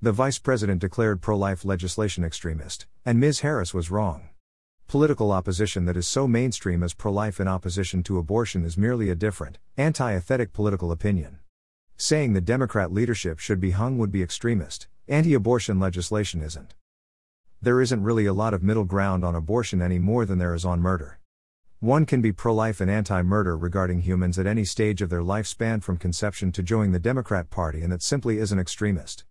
The vice president declared pro life legislation extremist, and Ms. Harris was wrong. Political opposition that is so mainstream as pro life in opposition to abortion is merely a different, anti aesthetic political opinion. Saying the Democrat leadership should be hung would be extremist, anti abortion legislation isn't. There isn't really a lot of middle ground on abortion any more than there is on murder. One can be pro life and anti murder regarding humans at any stage of their lifespan from conception to joining the Democrat Party, and that simply isn't extremist.